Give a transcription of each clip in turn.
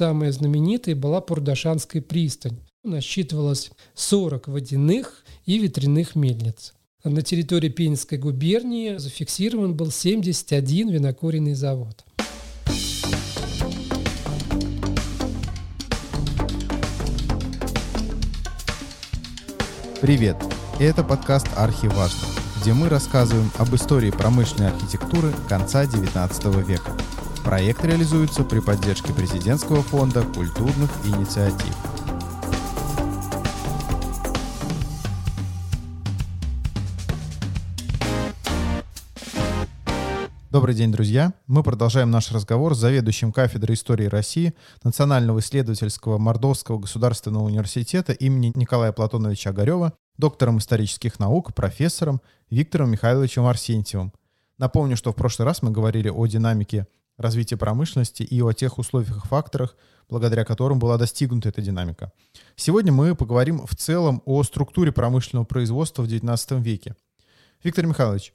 самая знаменитая была Пурдашанская пристань. Насчитывалось 40 водяных и ветряных мельниц. На территории Пензенской губернии зафиксирован был 71 винокуренный завод. Привет! Это подкаст «Архиважно», где мы рассказываем об истории промышленной архитектуры конца XIX века. Проект реализуется при поддержке Президентского фонда культурных инициатив. Добрый день, друзья! Мы продолжаем наш разговор с заведующим кафедрой истории России Национального исследовательского Мордовского государственного университета имени Николая Платоновича Огарева, доктором исторических наук, профессором Виктором Михайловичем Арсентьевым. Напомню, что в прошлый раз мы говорили о динамике развития промышленности и о тех условиях и факторах, благодаря которым была достигнута эта динамика. Сегодня мы поговорим в целом о структуре промышленного производства в XIX веке. Виктор Михайлович,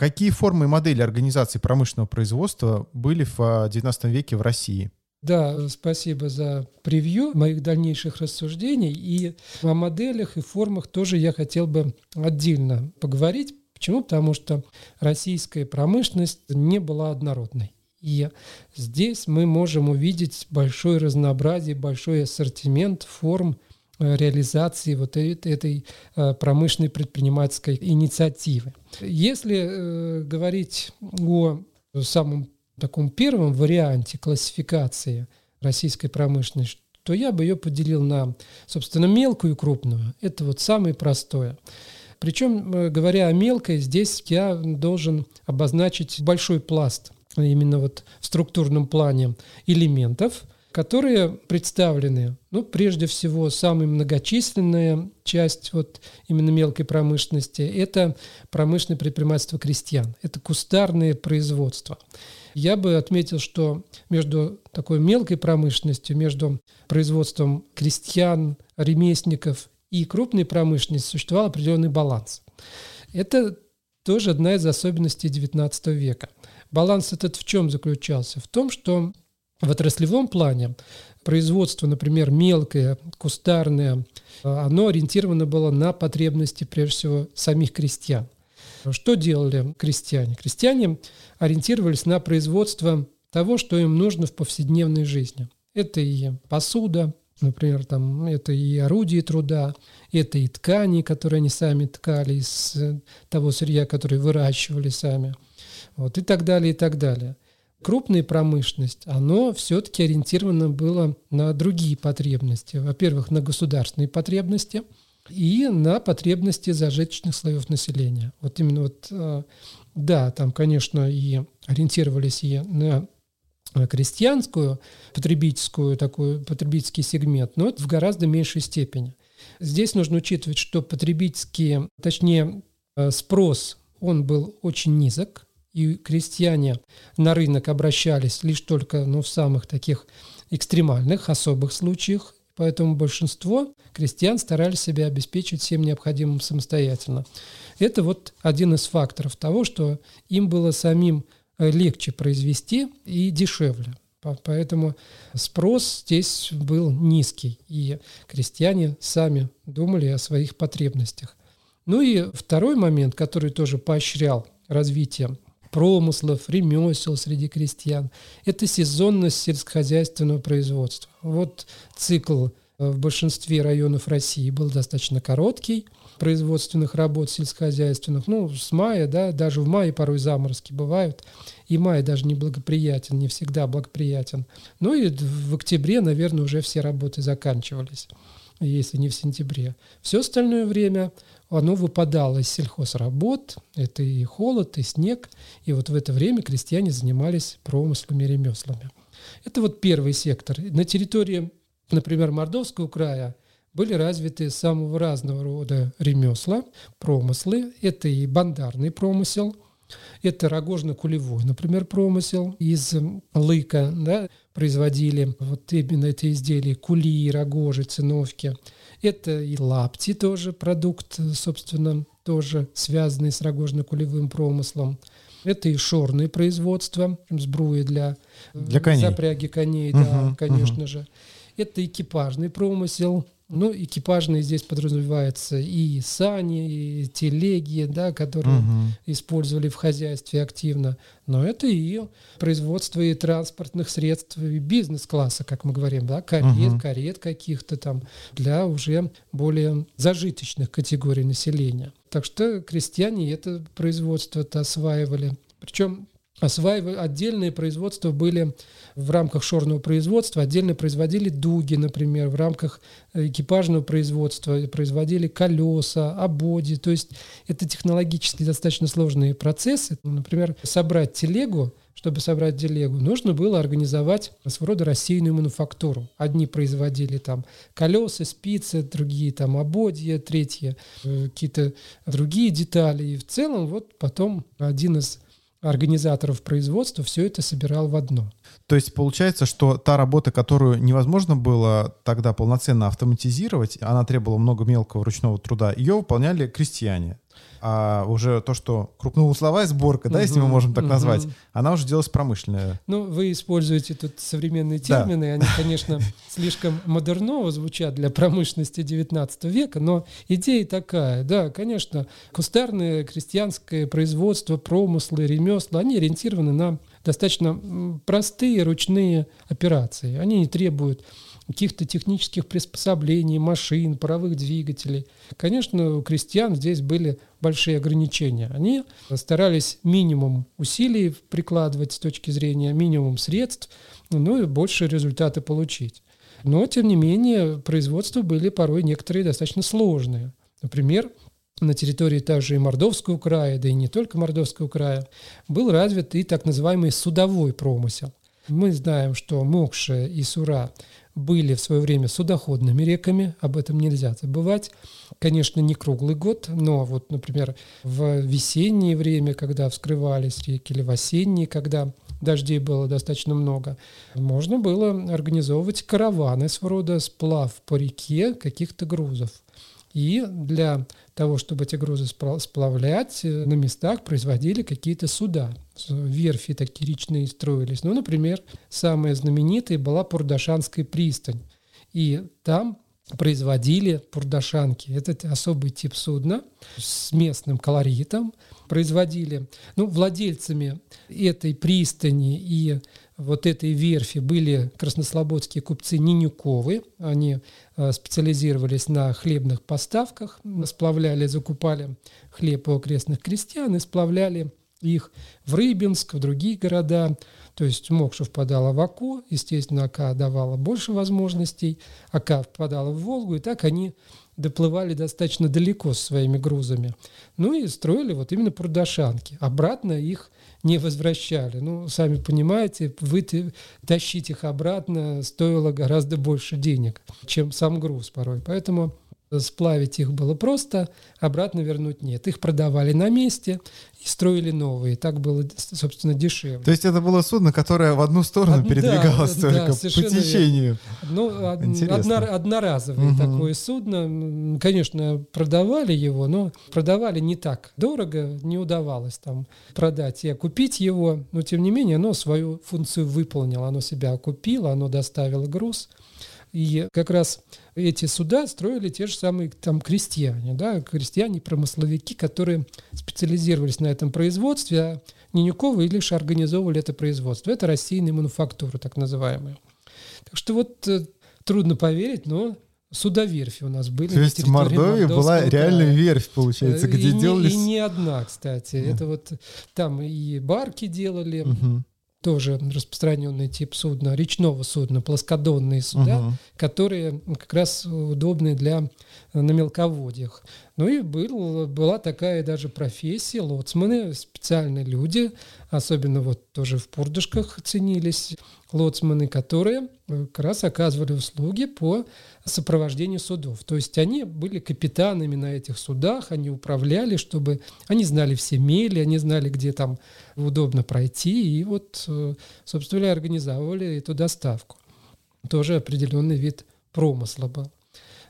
Какие формы и модели организации промышленного производства были в XIX а, веке в России? Да, спасибо за превью моих дальнейших рассуждений. И о моделях и формах тоже я хотел бы отдельно поговорить. Почему? Потому что российская промышленность не была однородной. И здесь мы можем увидеть большое разнообразие, большой ассортимент форм Э, реализации вот этой э, промышленной предпринимательской инициативы. Если э, говорить о самом таком первом варианте классификации российской промышленности, то я бы ее поделил на, собственно, мелкую и крупную. Это вот самое простое. Причем, говоря о мелкой, здесь я должен обозначить большой пласт именно вот в структурном плане элементов – которые представлены, ну, прежде всего, самая многочисленная часть вот именно мелкой промышленности – это промышленное предпринимательство крестьян, это кустарное производство. Я бы отметил, что между такой мелкой промышленностью, между производством крестьян, ремесленников и крупной промышленностью существовал определенный баланс. Это тоже одна из особенностей XIX века. Баланс этот в чем заключался? В том, что в отраслевом плане производство, например, мелкое, кустарное, оно ориентировано было на потребности, прежде всего, самих крестьян. Что делали крестьяне? Крестьяне ориентировались на производство того, что им нужно в повседневной жизни. Это и посуда, например, там, это и орудия труда, это и ткани, которые они сами ткали из того сырья, которое выращивали сами, вот, и так далее, и так далее крупная промышленность, оно все-таки ориентировано было на другие потребности. Во-первых, на государственные потребности и на потребности зажиточных слоев населения. Вот именно вот, э, да, там, конечно, и ориентировались и на крестьянскую, потребительскую, такой потребительский сегмент, но это в гораздо меньшей степени. Здесь нужно учитывать, что потребительский, точнее, э, спрос, он был очень низок, и крестьяне на рынок обращались лишь только ну, в самых таких экстремальных, особых случаях, поэтому большинство крестьян старались себя обеспечить всем необходимым самостоятельно. Это вот один из факторов того, что им было самим э, легче произвести и дешевле. Поэтому спрос здесь был низкий, и крестьяне сами думали о своих потребностях. Ну и второй момент, который тоже поощрял развитие промыслов, ремесел среди крестьян. Это сезонность сельскохозяйственного производства. Вот цикл э, в большинстве районов России был достаточно короткий, производственных работ сельскохозяйственных. Ну, с мая, да, даже в мае порой заморозки бывают. И май даже не благоприятен, не всегда благоприятен. Ну и в октябре, наверное, уже все работы заканчивались, если не в сентябре. Все остальное время оно выпадало из сельхозработ, это и холод, и снег, и вот в это время крестьяне занимались промыслами и ремеслами. Это вот первый сектор. На территории, например, Мордовского края были развиты самого разного рода ремесла, промыслы. Это и бандарный промысел, это рогожно-кулевой, например, промысел из лыка, да, производили вот именно эти изделия, кули, рогожи, циновки – это и лапти тоже продукт, собственно, тоже связанный с рогожно-кулевым промыслом. Это и шорные производства, сбруи для, для коней. запряги коней, угу, да, конечно угу. же. Это экипажный промысел, ну, экипажные здесь подразумевается и сани, и телеги, да, которые угу. использовали в хозяйстве активно. Но это и производство и транспортных средств, и бизнес-класса, как мы говорим, да, карет, угу. карет каких-то там для уже более зажиточных категорий населения. Так что крестьяне это производство-то осваивали. Причем осваивали отдельные производства были в рамках шорного производства, отдельно производили дуги, например, в рамках экипажного производства производили колеса, ободи. То есть это технологически достаточно сложные процессы. Ну, например, собрать телегу, чтобы собрать телегу, нужно было организовать своего рода рассеянную мануфактуру. Одни производили там колеса, спицы, другие там ободья, третьи э, какие-то другие детали. И в целом вот потом один из организаторов производства все это собирал в одно. То есть получается, что та работа, которую невозможно было тогда полноценно автоматизировать, она требовала много мелкого ручного труда, ее выполняли крестьяне а уже то, что крупноусловая сборка, да, если мы можем так назвать, она уже делалась промышленная. Ну, вы используете тут современные термины, да. они, конечно, слишком модерново звучат для промышленности XIX века, но идея такая, да, конечно, кустарное крестьянское производство, промыслы, ремесла, они ориентированы на достаточно простые ручные операции. Они не требуют каких-то технических приспособлений, машин, паровых двигателей. Конечно, у крестьян здесь были большие ограничения. Они старались минимум усилий прикладывать с точки зрения минимум средств, ну и больше результаты получить. Но, тем не менее, производства были порой некоторые достаточно сложные. Например, на территории также и Мордовского края, да и не только Мордовского края, был развит и так называемый судовой промысел. Мы знаем, что Мокша и Сура были в свое время судоходными реками, об этом нельзя забывать. Конечно, не круглый год, но вот, например, в весеннее время, когда вскрывались реки, или в осеннее, когда дождей было достаточно много, можно было организовывать караваны, своего рода сплав по реке каких-то грузов. И для того, чтобы эти грузы сплавлять, э, на местах производили какие-то суда. Верфи такие речные строились. Ну, например, самая знаменитая была Пурдашанская пристань. И там производили пурдашанки. Это особый тип судна с местным колоритом. Производили, ну, владельцами этой пристани и вот этой верфи были краснослободские купцы Нинюковы. Они э, специализировались на хлебных поставках, сплавляли, закупали хлеб у окрестных крестьян и сплавляли их в Рыбинск, в другие города. То есть Мокша впадала в Аку, естественно, Ака давала больше возможностей, Ака впадала в Волгу, и так они доплывали достаточно далеко с своими грузами. Ну и строили вот именно прудашанки. Обратно их не возвращали. Ну, сами понимаете, вы тащить их обратно стоило гораздо больше денег, чем сам груз порой. Поэтому сплавить их было просто, обратно вернуть нет. Их продавали на месте и строили новые. Так было, собственно, дешевле. То есть это было судно, которое в одну сторону Од... передвигалось да, только да, по течению. Ну, одно, одноразовое угу. такое судно. Конечно, продавали его, но продавали не так дорого, не удавалось там продать и окупить его. Но, тем не менее, оно свою функцию выполнило. Оно себя окупило, оно доставило груз. И как раз эти суда строили те же самые там крестьяне, да, крестьяне-промысловики, которые специализировались на этом производстве, а Нинюковы лишь организовывали это производство. Это рассеянные мануфактуры, так называемые. Так что вот э, трудно поверить, но судоверфи у нас были. То есть в Мордовии была реальная верфь, получается, э, где и делались... Не, и не одна, кстати. Mm. Это вот там и барки делали, mm-hmm тоже распространенный тип судна, речного судна, плоскодонные суда, угу. которые как раз удобны для э, на мелководьях. Ну и был, была такая даже профессия, лоцманы, специальные люди, особенно вот тоже в Пурдышках ценились лоцманы, которые как раз оказывали услуги по сопровождению судов. То есть они были капитанами на этих судах, они управляли, чтобы они знали все мели, они знали, где там удобно пройти, и вот, э, собственно говоря, организовывали эту доставку. Тоже определенный вид промысла был.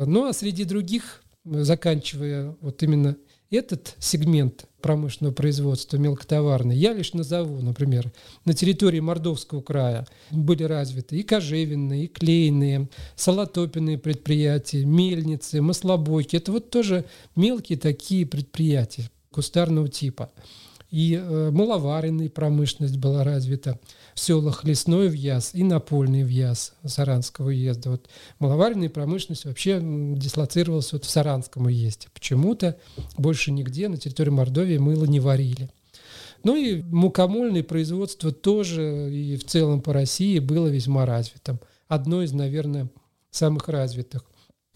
Ну а среди других, заканчивая вот именно этот сегмент промышленного производства мелкотоварный я лишь назову, например, на территории Мордовского края были развиты и кожевенные, и клейные, салатопенные предприятия, мельницы, маслобойки. Это вот тоже мелкие такие предприятия кустарного типа. И э, маловаренная промышленность была развита в селах Лесной Вьяз и Напольный Вьяз Саранского уезда. Вот маловаренная промышленность вообще дислоцировалась вот в Саранском уезде. Почему-то больше нигде на территории Мордовии мыло не варили. Ну и мукомольное производство тоже и в целом по России было весьма развитым. Одно из, наверное, самых развитых.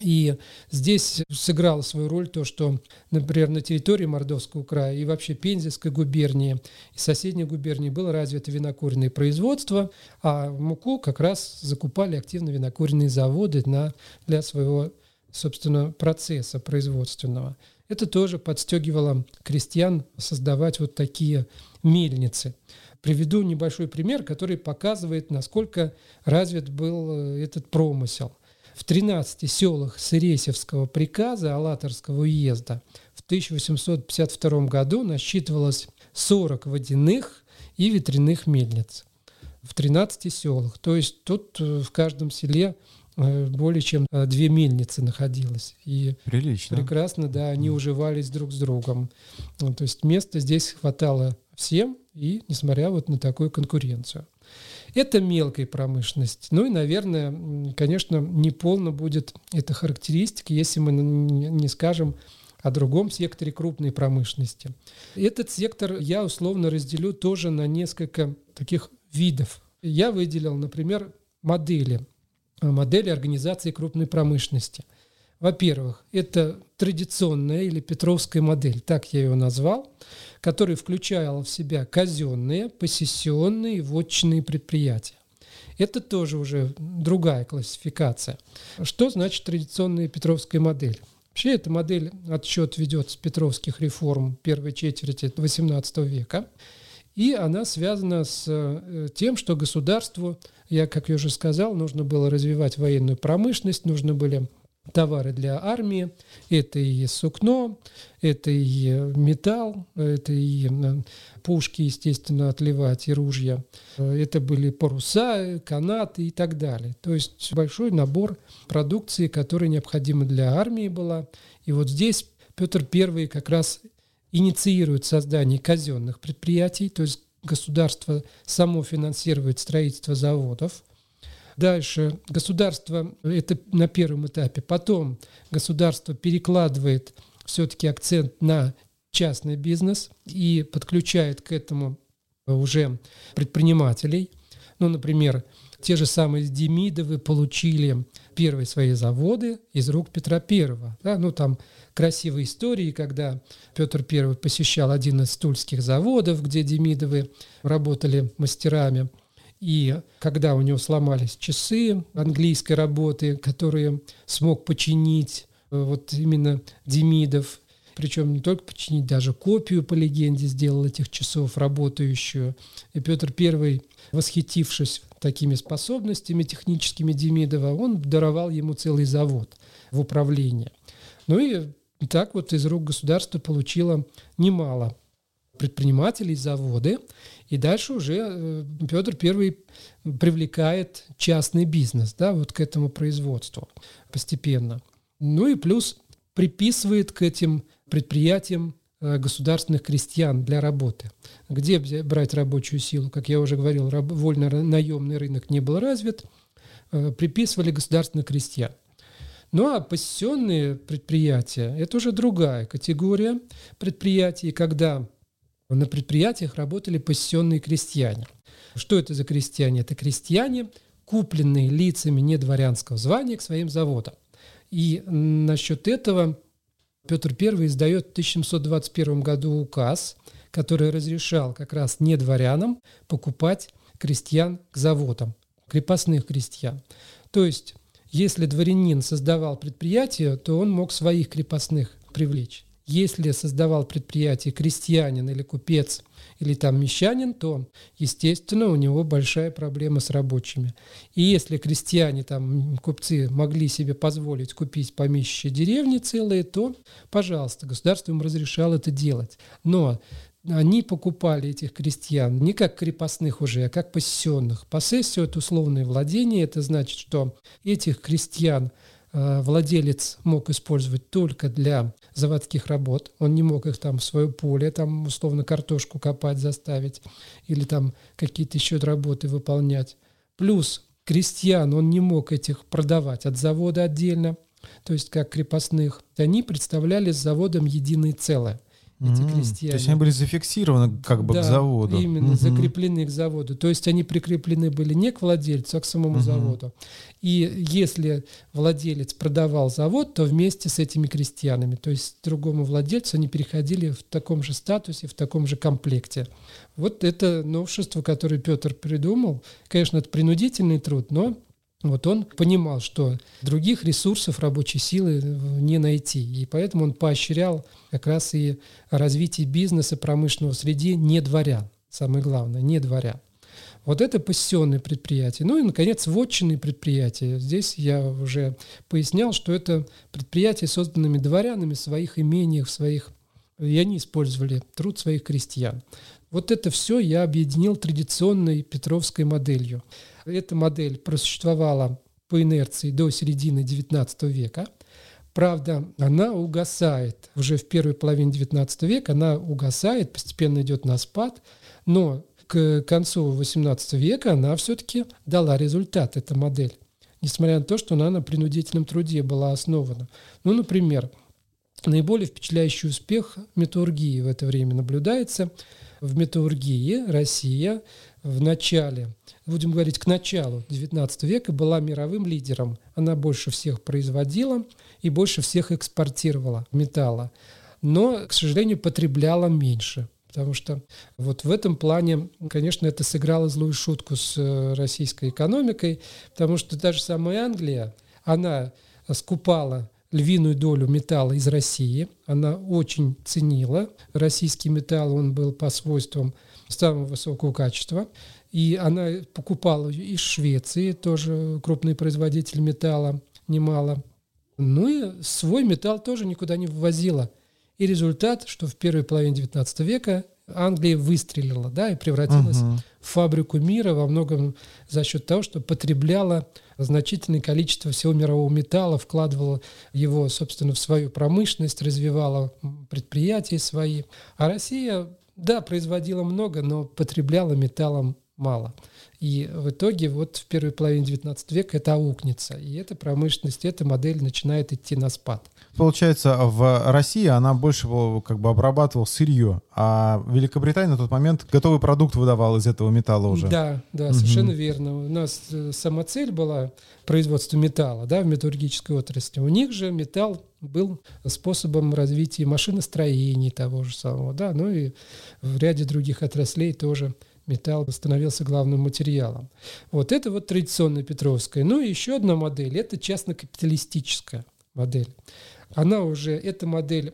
И здесь сыграло свою роль то, что, например, на территории Мордовского края и вообще Пензенской губернии и соседней губернии было развито винокуренное производство, а муку как раз закупали активно винокуренные заводы на, для своего, собственно, процесса производственного. Это тоже подстегивало крестьян создавать вот такие мельницы. Приведу небольшой пример, который показывает, насколько развит был э, этот промысел – в 13 селах Сыресевского приказа Алаторского уезда в 1852 году насчитывалось 40 водяных и ветряных мельниц в 13 селах. То есть тут э, в каждом селе э, более чем э, две мельницы находилось. И Прилично. прекрасно, да, они уживались друг с другом. То есть места здесь хватало всем, и несмотря вот на такую конкуренцию. Это мелкая промышленность. Ну и, наверное, конечно, неполно будет эта характеристика, если мы не скажем о другом секторе крупной промышленности. Этот сектор я условно разделю тоже на несколько таких видов. Я выделил, например, модели, модели организации крупной промышленности. Во-первых, это традиционная или петровская модель, так я ее назвал – который включал в себя казенные, посессионные и вотчинные предприятия. Это тоже уже другая классификация. Что значит традиционная петровская модель? Вообще эта модель отсчет ведет с петровских реформ первой четверти XVIII века. И она связана с э, тем, что государству, я, как я уже сказал, нужно было развивать военную промышленность, нужно были товары для армии. Это и сукно, это и металл, это и э, пушки, естественно, отливать, и ружья. Это были паруса, канаты и так далее. То есть большой набор продукции, которая необходима для армии была. И вот здесь Петр I как раз инициирует создание казенных предприятий, то есть государство само финансирует строительство заводов – Дальше государство, это на первом этапе, потом государство перекладывает все-таки акцент на частный бизнес и подключает к этому уже предпринимателей. Ну, например, те же самые Демидовы получили первые свои заводы из рук Петра Первого. Да? Ну, там красивые истории, когда Петр Первый посещал один из тульских заводов, где Демидовы работали мастерами – и когда у него сломались часы английской работы, которые смог починить э, вот именно Демидов, причем не только починить, даже копию, по легенде, сделал этих часов, работающую. И Петр I, восхитившись такими способностями техническими Демидова, он даровал ему целый завод в управление. Ну и так вот из рук государства получило немало предпринимателей, заводы. И дальше уже э, Петр I привлекает частный бизнес да, вот к этому производству постепенно. Ну и плюс приписывает к этим предприятиям э, государственных крестьян для работы. Где брать рабочую силу? Как я уже говорил, вольно-наемный рынок не был развит, э, приписывали государственных крестьян. Ну а посесенные предприятия – это уже другая категория предприятий, когда на предприятиях работали посесенные крестьяне. Что это за крестьяне? Это крестьяне, купленные лицами недворянского звания к своим заводам. И насчет этого Петр I издает в 1721 году указ, который разрешал как раз недворянам покупать крестьян к заводам, крепостных крестьян. То есть, если дворянин создавал предприятие, то он мог своих крепостных привлечь Если создавал предприятие крестьянин или купец или там мещанин, то, естественно, у него большая проблема с рабочими. И если крестьяне, там, купцы могли себе позволить купить помещичьи деревни целые, то, пожалуйста, государство им разрешало это делать. Но они покупали этих крестьян не как крепостных уже, а как посесенных. Посессия – это условное владение, это значит, что этих крестьян владелец мог использовать только для заводских работ. Он не мог их там в свое поле, там условно картошку копать заставить или там какие-то еще работы выполнять. Плюс крестьян он не мог этих продавать от завода отдельно, то есть как крепостных. Они представляли с заводом единое целое эти mm-hmm. крестьяне. То есть они были зафиксированы как бы да, к заводу. именно, mm-hmm. закреплены к заводу. То есть они прикреплены были не к владельцу, а к самому mm-hmm. заводу. И если владелец продавал завод, то вместе с этими крестьянами, то есть другому владельцу, они переходили в таком же статусе, в таком же комплекте. Вот это новшество, которое Петр придумал. Конечно, это принудительный труд, но вот он понимал, что других ресурсов рабочей силы не найти, и поэтому он поощрял как раз и развитие бизнеса промышленного среди не дворян, самое главное, не дворян. Вот это пассионные предприятия. Ну и, наконец, вотчинные предприятия. Здесь я уже пояснял, что это предприятия, созданными дворянами в своих имениях, в своих... И они использовали труд своих крестьян. Вот это все я объединил традиционной петровской моделью. Эта модель просуществовала по инерции до середины XIX века. Правда, она угасает. Уже в первой половине XIX века она угасает, постепенно идет на спад, но к концу XVIII века она все-таки дала результат, эта модель. Несмотря на то, что она на принудительном труде была основана. Ну, например, наиболее впечатляющий успех металлургии в это время наблюдается. В металлургии Россия в начале, будем говорить, к началу XIX века была мировым лидером. Она больше всех производила и больше всех экспортировала металла. Но, к сожалению, потребляла меньше. Потому что вот в этом плане, конечно, это сыграло злую шутку с э, российской экономикой, потому что даже самая Англия, она скупала львиную долю металла из России. Она очень ценила российский металл, он был по свойствам самого высокого качества. И она покупала из Швеции, тоже крупный производитель металла, немало. Ну и свой металл тоже никуда не ввозила. И результат, что в первой половине XIX века Англия выстрелила, да, и превратилась uh-huh. в фабрику мира во многом за счет того, что потребляла значительное количество всего мирового металла, вкладывала его, собственно, в свою промышленность, развивала предприятия свои. А Россия да, производила много, но потребляла металлом мало. И в итоге вот в первой половине XIX века это аукнется. И эта промышленность, эта модель начинает идти на спад. Получается, в России она больше как бы обрабатывала сырье, а Великобритания на тот момент готовый продукт выдавал из этого металла уже. Да, да, угу. совершенно верно. У нас э, сама цель была производство металла да, в металлургической отрасли. У них же металл был способом развития машиностроения того же самого, да, ну и в ряде других отраслей тоже металл становился главным материалом. Вот это вот традиционная Петровская. Ну и еще одна модель – это частно-капиталистическая модель. Она уже, эта модель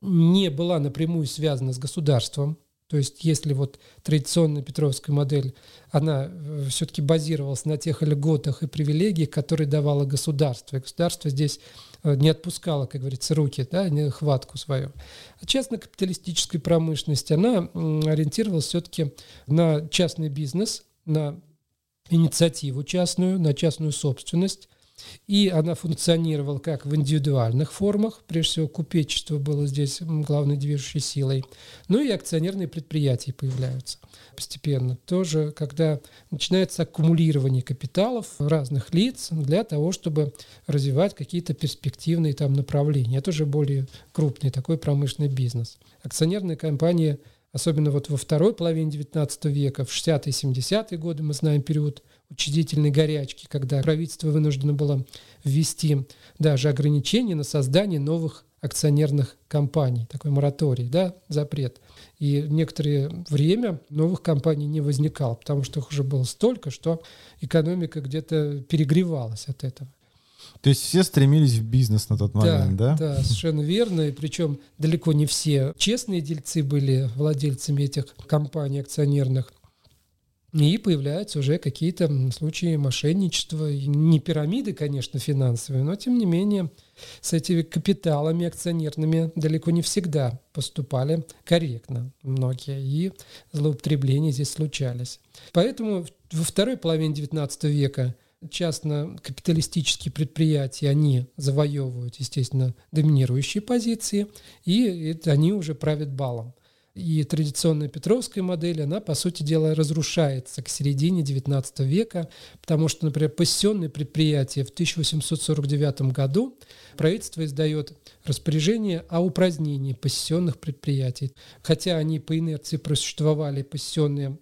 не была напрямую связана с государством, то есть если вот традиционная Петровская модель, она э, все-таки базировалась на тех льготах и привилегиях, которые давало государство. И государство здесь не отпускала, как говорится, руки, да, не хватку свою. А частно-капиталистическая промышленность, она ориентировалась все-таки на частный бизнес, на инициативу частную, на частную собственность, и она функционировала как в индивидуальных формах, прежде всего купечество было здесь главной движущей силой, ну и акционерные предприятия появляются постепенно. Тоже, когда начинается аккумулирование капиталов разных лиц для того, чтобы развивать какие-то перспективные там направления. Это уже более крупный такой промышленный бизнес. Акционерные компании особенно вот во второй половине XIX века, в 60-е 70-е годы, мы знаем период учредительной горячки, когда правительство вынуждено было ввести даже ограничения на создание новых акционерных компаний, такой мораторий, да, запрет. И некоторое время новых компаний не возникало, потому что их уже было столько, что экономика где-то перегревалась от этого. То есть все стремились в бизнес на тот момент, да? Да, да совершенно верно. И причем далеко не все честные дельцы были владельцами этих компаний акционерных. И появляются уже какие-то случаи мошенничества. Не пирамиды, конечно, финансовые, но тем не менее с этими капиталами акционерными далеко не всегда поступали корректно многие. И злоупотребления здесь случались. Поэтому во второй половине XIX века частно-капиталистические предприятия, они завоевывают, естественно, доминирующие позиции, и это они уже правят балом. И традиционная петровская модель, она, по сути дела, разрушается к середине XIX века, потому что, например, пассионные предприятия в 1849 году правительство издает распоряжение о упразднении пассионных предприятий. Хотя они по инерции просуществовали пассионные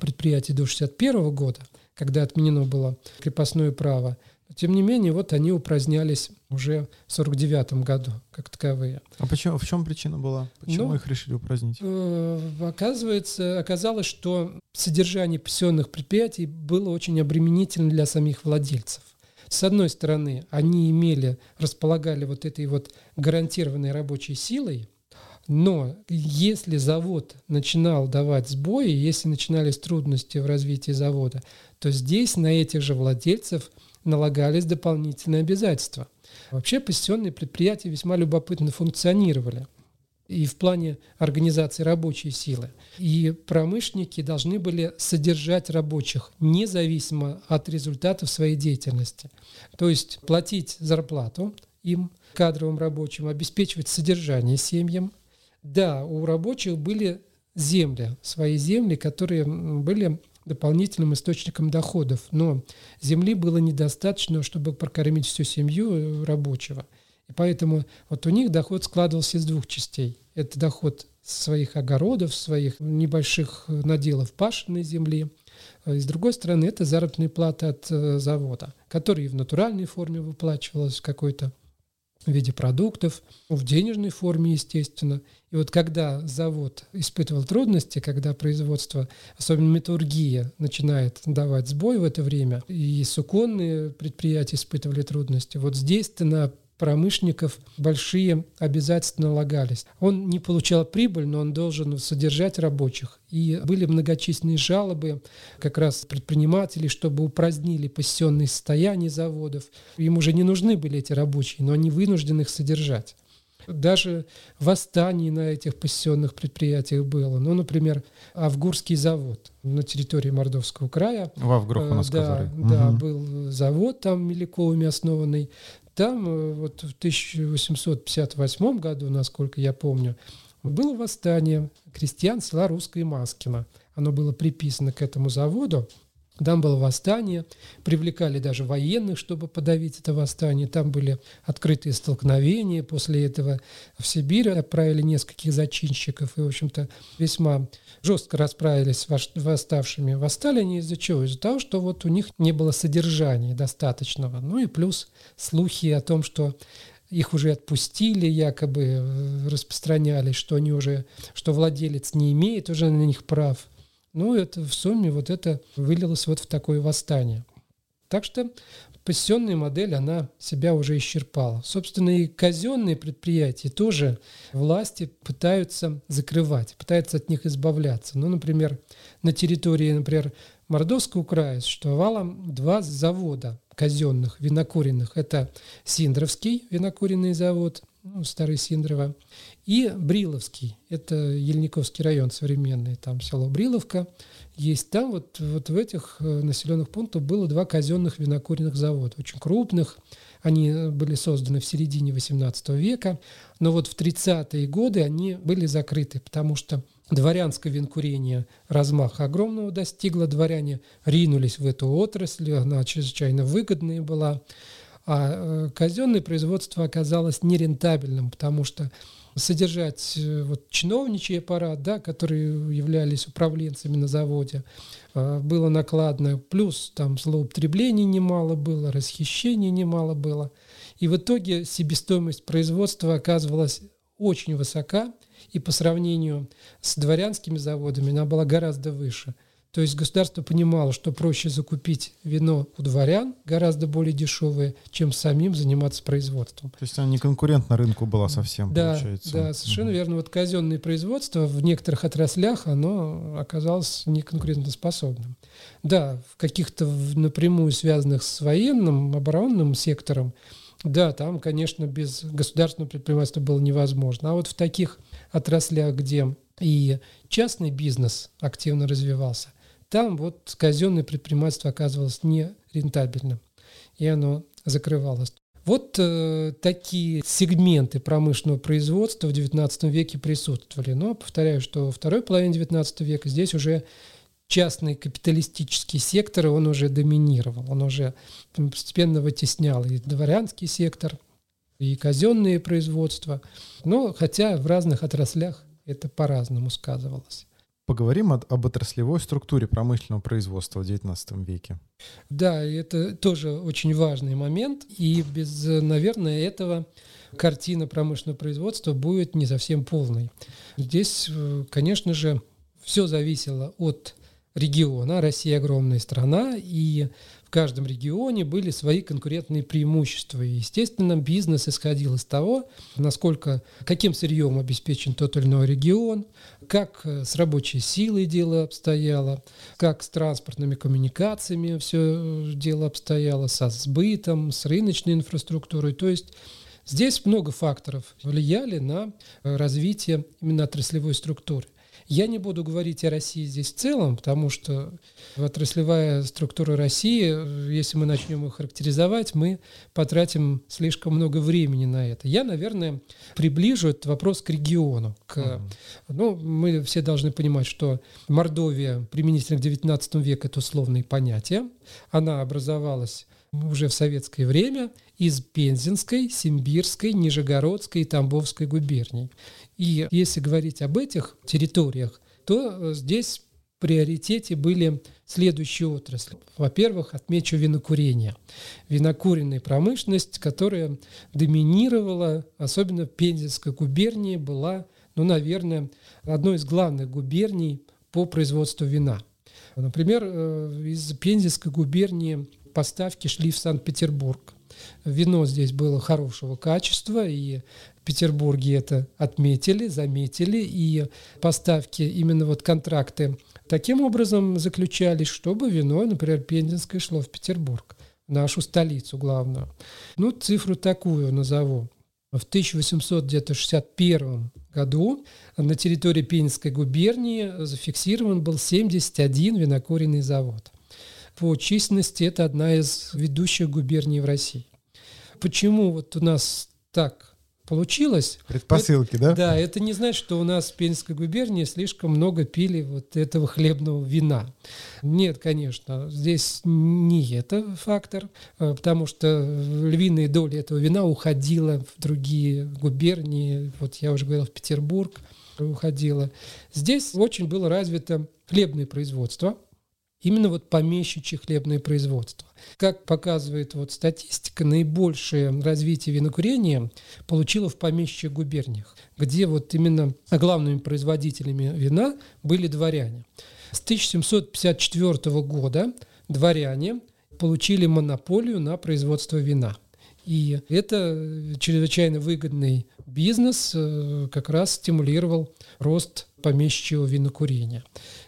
предприятия до 1961 года, когда отменено было крепостное право, тем не менее, вот они упразднялись уже в 49 году, как таковые. А почему, в чем причина была? Почему ну, их решили упразднить? Э, оказывается, оказалось, что содержание пенсионных предприятий было очень обременительно для самих владельцев. С одной стороны, они имели, располагали вот этой вот гарантированной рабочей силой, но если завод начинал давать сбои, если начинались трудности в развитии завода, то здесь на этих же владельцев – налагались дополнительные обязательства. Вообще пассионные предприятия весьма любопытно функционировали и в плане организации рабочей силы. И промышленники должны были содержать рабочих независимо от результатов своей деятельности. То есть платить зарплату им, кадровым рабочим, обеспечивать содержание семьям. Да, у рабочих были земли, свои земли, которые были дополнительным источником доходов. Но земли было недостаточно, чтобы прокормить всю семью э, рабочего. И поэтому вот у них доход складывался из двух частей. Это доход своих огородов, своих небольших наделов пашенной земли. А и с другой стороны, это заработная плата от э, завода, которая и в натуральной форме выплачивалась какой-то в виде продуктов, в денежной форме, естественно. И вот когда завод испытывал трудности, когда производство, особенно металлургия, начинает давать сбой в это время, и суконные предприятия испытывали трудности, вот здесь-то на промышленников большие обязательства налагались. Он не получал прибыль, но он должен содержать рабочих. И были многочисленные жалобы как раз предпринимателей, чтобы упразднили пассионные состояния заводов. Им уже не нужны были эти рабочие, но они вынуждены их содержать. Даже восстание на этих пассионных предприятиях было. Ну, например, Авгурский завод на территории Мордовского края. В Авгурах у нас да, сказали. Да, угу. был завод там Меликовыми основанный. Там э, вот в 1858 году, насколько я помню, было восстание крестьян села Русское Маскино. Оно было приписано к этому заводу. Там было восстание, привлекали даже военных, чтобы подавить это восстание. Там были открытые столкновения. После этого в Сибирь отправили нескольких зачинщиков и, в общем-то, весьма жестко расправились с восставшими. Восстали они из-за чего? Из-за того, что вот у них не было содержания достаточного. Ну и плюс слухи о том, что их уже отпустили, якобы э, распространялись, что они уже, что владелец не имеет уже на них прав. Ну, это в сумме вот это вылилось вот в такое восстание. Так что пассионная модель, она себя уже исчерпала. Собственно, и казенные предприятия тоже власти пытаются закрывать, пытаются от них избавляться. Ну, например, на территории, например, Мордовского края существовало два завода казенных, винокуренных. Это Синдровский винокуренный завод, ну, Старый Синдрово, и Бриловский, это Ельниковский район современный, там село Бриловка. Есть. Там вот, вот в этих э, населенных пунктах было два казенных винокуренных завода, очень крупных. Они э, были созданы в середине XVIII века, но вот в 30-е годы они были закрыты, потому что дворянское винкурение размаха огромного достигло, дворяне ринулись в эту отрасль, она чрезвычайно выгодная была, а э, казенное производство оказалось нерентабельным, потому что содержать э, вот, чиновничий аппарат, да, которые являлись управленцами на заводе, э, было накладно. Плюс там злоупотреблений немало было, расхищений немало было. И в итоге себестоимость производства оказывалась очень высока, и по сравнению с дворянскими заводами она была гораздо выше. То есть государство понимало, что проще закупить вино у дворян, гораздо более дешевое, чем самим заниматься производством. То есть она не конкурент на рынку была совсем, да, получается. Да, совершенно угу. верно. Вот казенное производство в некоторых отраслях, оно оказалось неконкурентоспособным. Да, в каких-то напрямую связанных с военным, оборонным сектором, да, там, конечно, без государственного предпринимательства было невозможно. А вот в таких отраслях, где и частный бизнес активно развивался, там вот казенное предпринимательство оказывалось не рентабельным, и оно закрывалось. Вот э, такие сегменты промышленного производства в XIX веке присутствовали. Но повторяю, что во второй половине XIX века здесь уже частный капиталистический сектор, он уже доминировал, он уже постепенно вытеснял и дворянский сектор, и казенные производства. Но хотя в разных отраслях это по-разному сказывалось. Поговорим об отраслевой структуре промышленного производства в XIX веке. Да, это тоже очень важный момент, и без, наверное, этого картина промышленного производства будет не совсем полной. Здесь, конечно же, все зависело от региона. Россия огромная страна, и в каждом регионе были свои конкурентные преимущества. И, естественно, бизнес исходил из того, насколько, каким сырьем обеспечен тот или иной регион, как э, с рабочей силой дело обстояло, как с транспортными коммуникациями все э, дело обстояло, со сбытом, с рыночной инфраструктурой. То есть Здесь много факторов влияли на э, развитие именно отраслевой структуры. Я не буду говорить о России здесь в целом, потому что отраслевая структура России, если мы начнем ее характеризовать, мы потратим слишком много времени на это. Я, наверное, приближу этот вопрос к региону. К, uh-huh. ну, мы все должны понимать, что Мордовия применительно к XIX веку – это условные понятия. Она образовалась уже в советское время из Пензенской, Симбирской, Нижегородской и Тамбовской губерний. И если говорить об этих территориях, то э, здесь в приоритете были следующие отрасли. Во-первых, отмечу винокурение. Винокуренная промышленность, которая доминировала, особенно в Пензенской губернии, была, ну, наверное, одной из главных губерний по производству вина. Например, э, из Пензенской губернии поставки шли в Санкт-Петербург. Вино здесь было хорошего качества, и в Петербурге это отметили, заметили, и поставки, именно вот контракты таким образом заключались, чтобы вино, например, пензенское шло в Петербург, нашу столицу главную. Ну, цифру такую назову. В 1861 году на территории Пензенской губернии зафиксирован был 71 винокуренный завод. По численности это одна из ведущих губерний в России. Почему вот у нас так получилось. Предпосылки, это, да? Да, это не значит, что у нас в Пензенской губернии слишком много пили вот этого хлебного вина. Нет, конечно, здесь не это фактор, э, потому что львиная доля этого вина уходила в другие губернии, вот я уже говорил, в Петербург уходила. Здесь очень было развито хлебное производство – именно вот помещичье хлебное производство. Как показывает вот статистика, наибольшее развитие винокурения получило в помещичьих губерниях, где вот именно главными производителями вина были дворяне. С 1754 года дворяне получили монополию на производство вина. И это чрезвычайно выгодный бизнес э, как раз стимулировал рост помещичьего винокурения.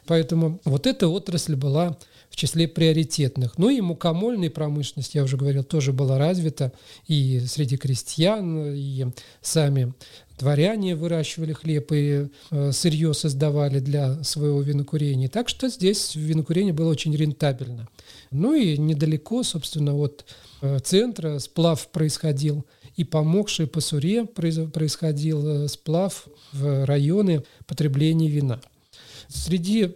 Поэтому вот эта отрасль была в числе приоритетных. Ну и мукомольная промышленность, я уже говорил, тоже была развита и среди крестьян, и сами дворяне выращивали хлеб и э, сырье создавали для своего винокурения. Так что здесь винокурение было очень рентабельно. Ну и недалеко, собственно, от э, центра сплав происходил и помогший по Суре происходил э, сплав в районы потребления вина. Среди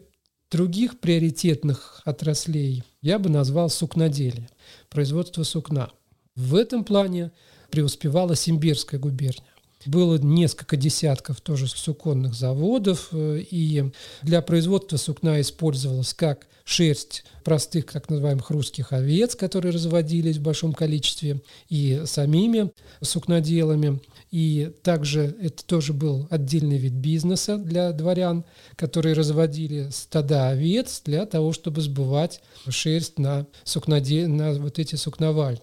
других приоритетных отраслей я бы назвал сукноделие, производство сукна. В этом плане преуспевала Симбирская губерния. Было несколько десятков тоже суконных заводов, э, и для производства сукна использовалась как шерсть простых так называемых русских овец, которые разводились в большом количестве и самими сукноделами. И также это тоже был отдельный вид бизнеса для дворян, которые разводили стада овец для того, чтобы сбывать шерсть на, сукноде... на вот эти сукновальни.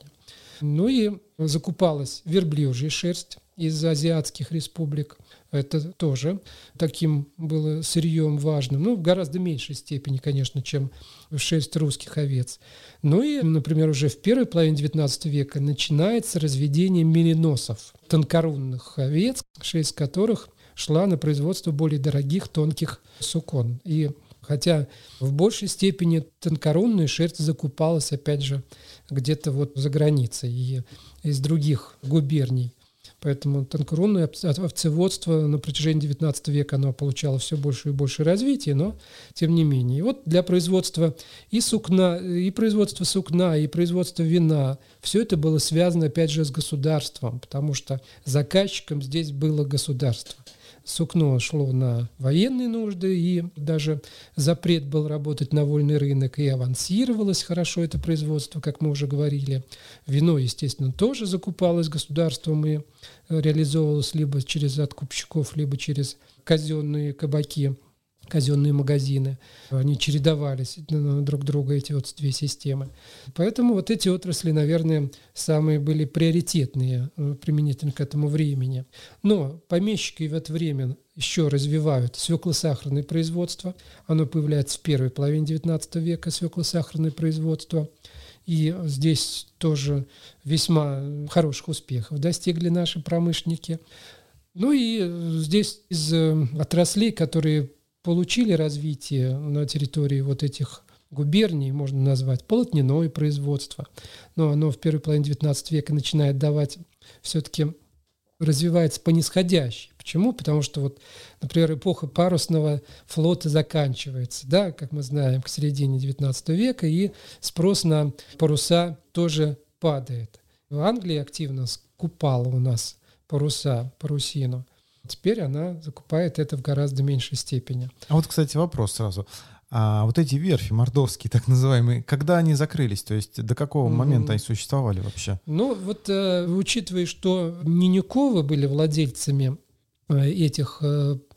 Ну и закупалась верблюжья шерсть из азиатских республик. Это тоже таким было сырьем важным. Ну, в гораздо меньшей степени, конечно, чем шерсть русских овец. Ну и, например, уже в первой половине XIX века начинается разведение мериносов, тонкорунных овец, шерсть которых шла на производство более дорогих тонких сукон. И хотя в большей степени тонкорунная шерсть закупалась, опять же, где-то вот за границей и из других губерний. Поэтому тонкорунное овцеводство на протяжении XIX века оно получало все больше и больше развития, но тем не менее. И вот для производства и сукна, и производства сукна, и производства вина, все это было связано опять же с государством, потому что заказчиком здесь было государство сукно шло на военные нужды, и даже запрет был работать на вольный рынок, и авансировалось хорошо это производство, как мы уже говорили. Вино, естественно, тоже закупалось государством и реализовывалось либо через откупщиков, либо через казенные кабаки казенные магазины. Они чередовались друг друга, эти вот две системы. Поэтому вот эти отрасли, наверное, самые были приоритетные э, применительно к этому времени. Но помещики в это время еще развивают свекло-сахарное производство. Оно появляется в первой половине XIX века, свекло-сахарное производство. И здесь тоже весьма хороших успехов достигли наши промышленники. Ну и здесь из э, отраслей, которые получили развитие на территории вот этих губерний, можно назвать, полотняное производство. Но оно в первой половине XIX века начинает давать все-таки развивается по нисходящей. Почему? Потому что вот, например, эпоха парусного флота заканчивается, да, как мы знаем, к середине XIX века, и спрос на паруса тоже падает. В Англии активно скупала у нас паруса, парусину. Теперь она закупает это в гораздо меньшей степени. А вот, кстати, вопрос сразу. А вот эти верфи мордовские, так называемые, когда они закрылись? То есть до какого mm-hmm. момента они существовали вообще? Ну, вот э, учитывая, что Нинюковы были владельцами э, этих э, э,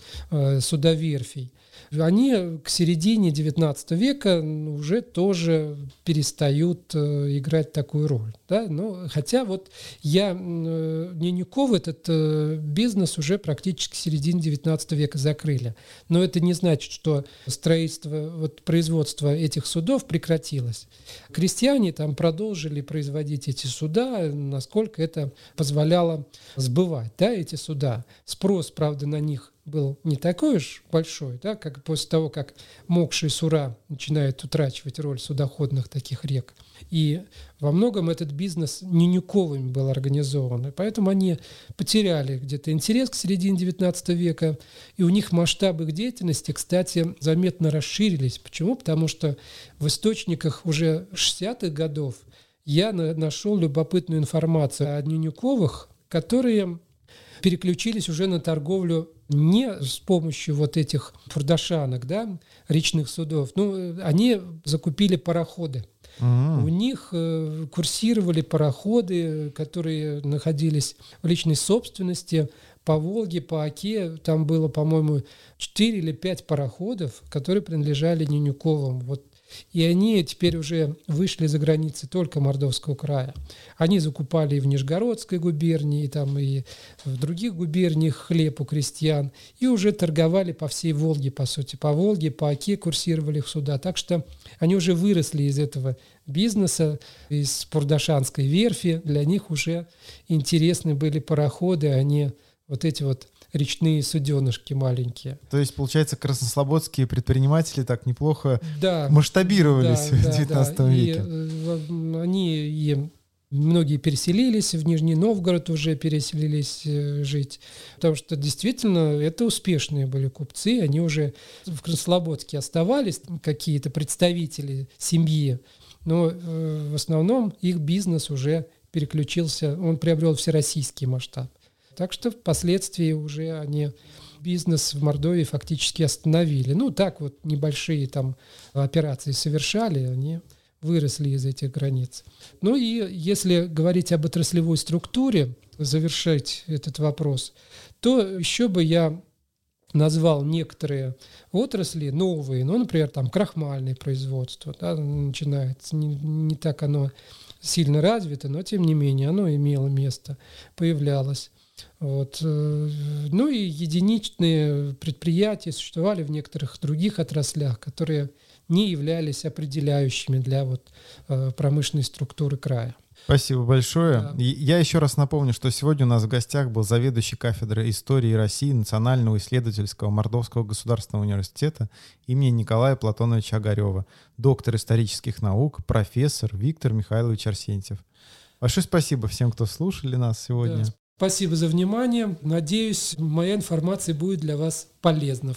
судоверфей, они к середине XIX века уже тоже перестают э, играть такую роль. Да? Но, хотя вот я э, Ненюков этот э, бизнес уже практически к середине XIX века закрыли. Но это не значит, что строительство, вот, производство этих судов прекратилось. Крестьяне там продолжили производить эти суда, насколько это позволяло сбывать да, эти суда. Спрос, правда, на них был не такой уж большой, да, как после того, как Мокши и Сура начинают утрачивать роль судоходных таких рек. И во многом этот бизнес Нинюковыми был организован. И поэтому они потеряли где-то интерес к середине XIX века, и у них масштабы их деятельности, кстати, заметно расширились. Почему? Потому что в источниках уже 60-х годов я нашел любопытную информацию о Нинюковых, которые переключились уже на торговлю не с помощью вот этих фурдашанок, да, речных судов. Ну, они закупили пароходы. Mm-hmm. У них э, курсировали пароходы, которые находились в личной собственности по Волге, по Оке. Там было, по-моему, 4 или 5 пароходов, которые принадлежали Нинюковым. Вот и они теперь уже вышли за границы только Мордовского края. Они закупали и в Нижегородской губернии, и, там, и в других губерниях хлеб у крестьян, и уже торговали по всей Волге, по сути, по Волге, по Оке курсировали их сюда. Так что они уже выросли из этого бизнеса, из Пурдашанской верфи. Для них уже интересны были пароходы, а не вот эти вот речные суденышки маленькие. То есть, получается, краснослободские предприниматели так неплохо да, масштабировались да, в 19 да. веке. И, э, они и Многие переселились в Нижний Новгород, уже переселились э, жить, потому что действительно это успешные были купцы, они уже в Краснослободске оставались, какие-то представители семьи, но э, в основном их бизнес уже переключился, он приобрел всероссийский масштаб. Так что впоследствии уже они бизнес в Мордовии фактически остановили. Ну, так вот небольшие там операции совершали, они выросли из этих границ. Ну и если говорить об отраслевой структуре, завершить этот вопрос, то еще бы я назвал некоторые отрасли новые, ну, например, там крахмальное производство, да, начинается, не, не так оно сильно развито, но тем не менее оно имело место, появлялось. Вот. Э, ну и единичные предприятия существовали в некоторых других отраслях, которые не являлись определяющими для вот э, промышленной структуры края. Спасибо большое. Да. Я еще раз напомню, что сегодня у нас в гостях был заведующий кафедрой истории России Национального исследовательского Мордовского государственного университета имени Николая Платоновича Огарева, доктор исторических наук, профессор Виктор Михайлович Арсентьев. Большое спасибо всем, кто слушали нас сегодня. Да. Спасибо за внимание. Надеюсь, моя информация будет для вас полезна.